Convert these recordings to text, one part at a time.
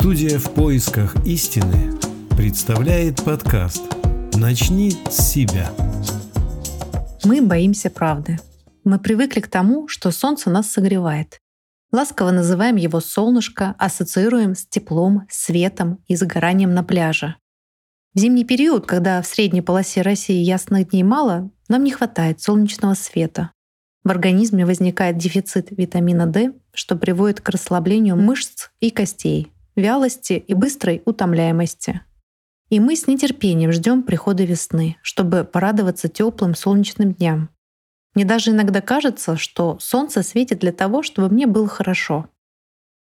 Студия в поисках истины представляет подкаст «Начни с себя». Мы боимся правды. Мы привыкли к тому, что солнце нас согревает. Ласково называем его солнышко, ассоциируем с теплом, светом и загоранием на пляже. В зимний период, когда в средней полосе России ясных дней мало, нам не хватает солнечного света. В организме возникает дефицит витамина D, что приводит к расслаблению мышц и костей, вялости и быстрой утомляемости. И мы с нетерпением ждем прихода весны, чтобы порадоваться теплым солнечным дням. Мне даже иногда кажется, что солнце светит для того, чтобы мне было хорошо.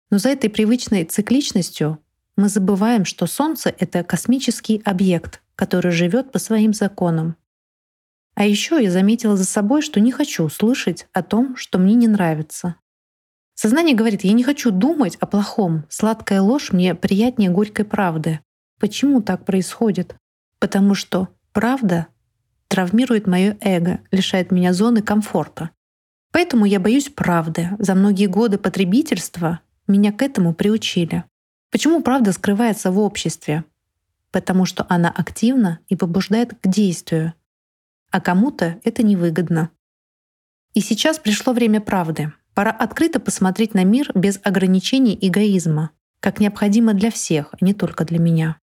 Но за этой привычной цикличностью мы забываем, что Солнце — это космический объект, который живет по своим законам. А еще я заметила за собой, что не хочу слышать о том, что мне не нравится. Сознание говорит, я не хочу думать о плохом. Сладкая ложь мне приятнее горькой правды. Почему так происходит? Потому что правда травмирует мое эго, лишает меня зоны комфорта. Поэтому я боюсь правды. За многие годы потребительства меня к этому приучили. Почему правда скрывается в обществе? Потому что она активна и побуждает к действию. А кому-то это невыгодно. И сейчас пришло время правды. Пора открыто посмотреть на мир без ограничений эгоизма, как необходимо для всех, а не только для меня.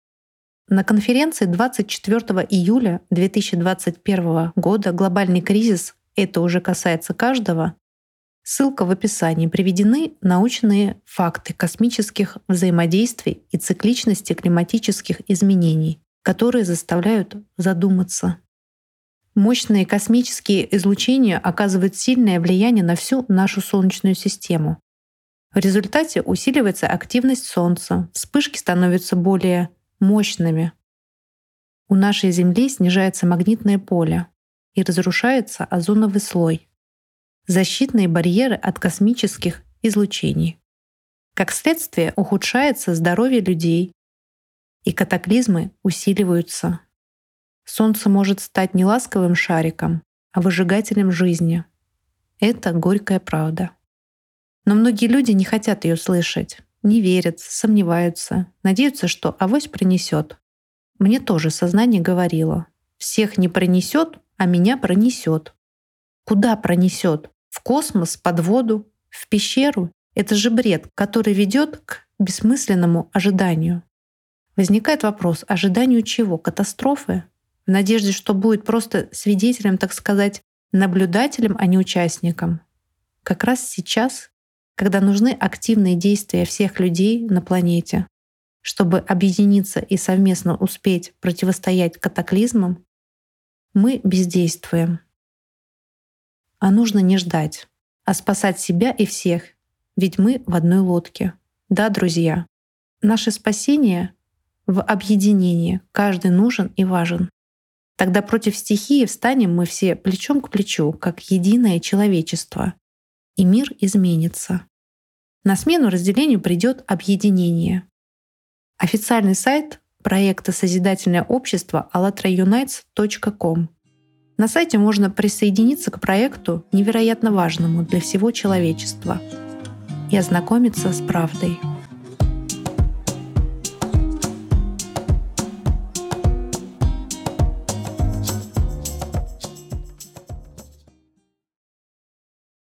На конференции 24 июля 2021 года «Глобальный кризис. Это уже касается каждого» Ссылка в описании. Приведены научные факты космических взаимодействий и цикличности климатических изменений, которые заставляют задуматься. Мощные космические излучения оказывают сильное влияние на всю нашу Солнечную систему. В результате усиливается активность Солнца, вспышки становятся более мощными. У нашей Земли снижается магнитное поле и разрушается озоновый слой, защитные барьеры от космических излучений. Как следствие ухудшается здоровье людей, и катаклизмы усиливаются. Солнце может стать не ласковым шариком, а выжигателем жизни. Это горькая правда. Но многие люди не хотят ее слышать, не верят, сомневаются, надеются, что авось принесет. Мне тоже сознание говорило. Всех не пронесет, а меня пронесет. Куда пронесет? В космос, под воду, в пещеру? Это же бред, который ведет к бессмысленному ожиданию. Возникает вопрос, ожиданию чего? Катастрофы? Надежде, что будет просто свидетелем, так сказать, наблюдателем, а не участником. Как раз сейчас, когда нужны активные действия всех людей на планете, чтобы объединиться и совместно успеть противостоять катаклизмам, мы бездействуем. А нужно не ждать, а спасать себя и всех, ведь мы в одной лодке. Да, друзья, наше спасение в объединении, каждый нужен и важен. Тогда против стихии встанем мы все плечом к плечу, как единое человечество, и мир изменится. На смену разделению придет объединение. Официальный сайт проекта «Созидательное общество» allatraunites.com на сайте можно присоединиться к проекту, невероятно важному для всего человечества, и ознакомиться с правдой.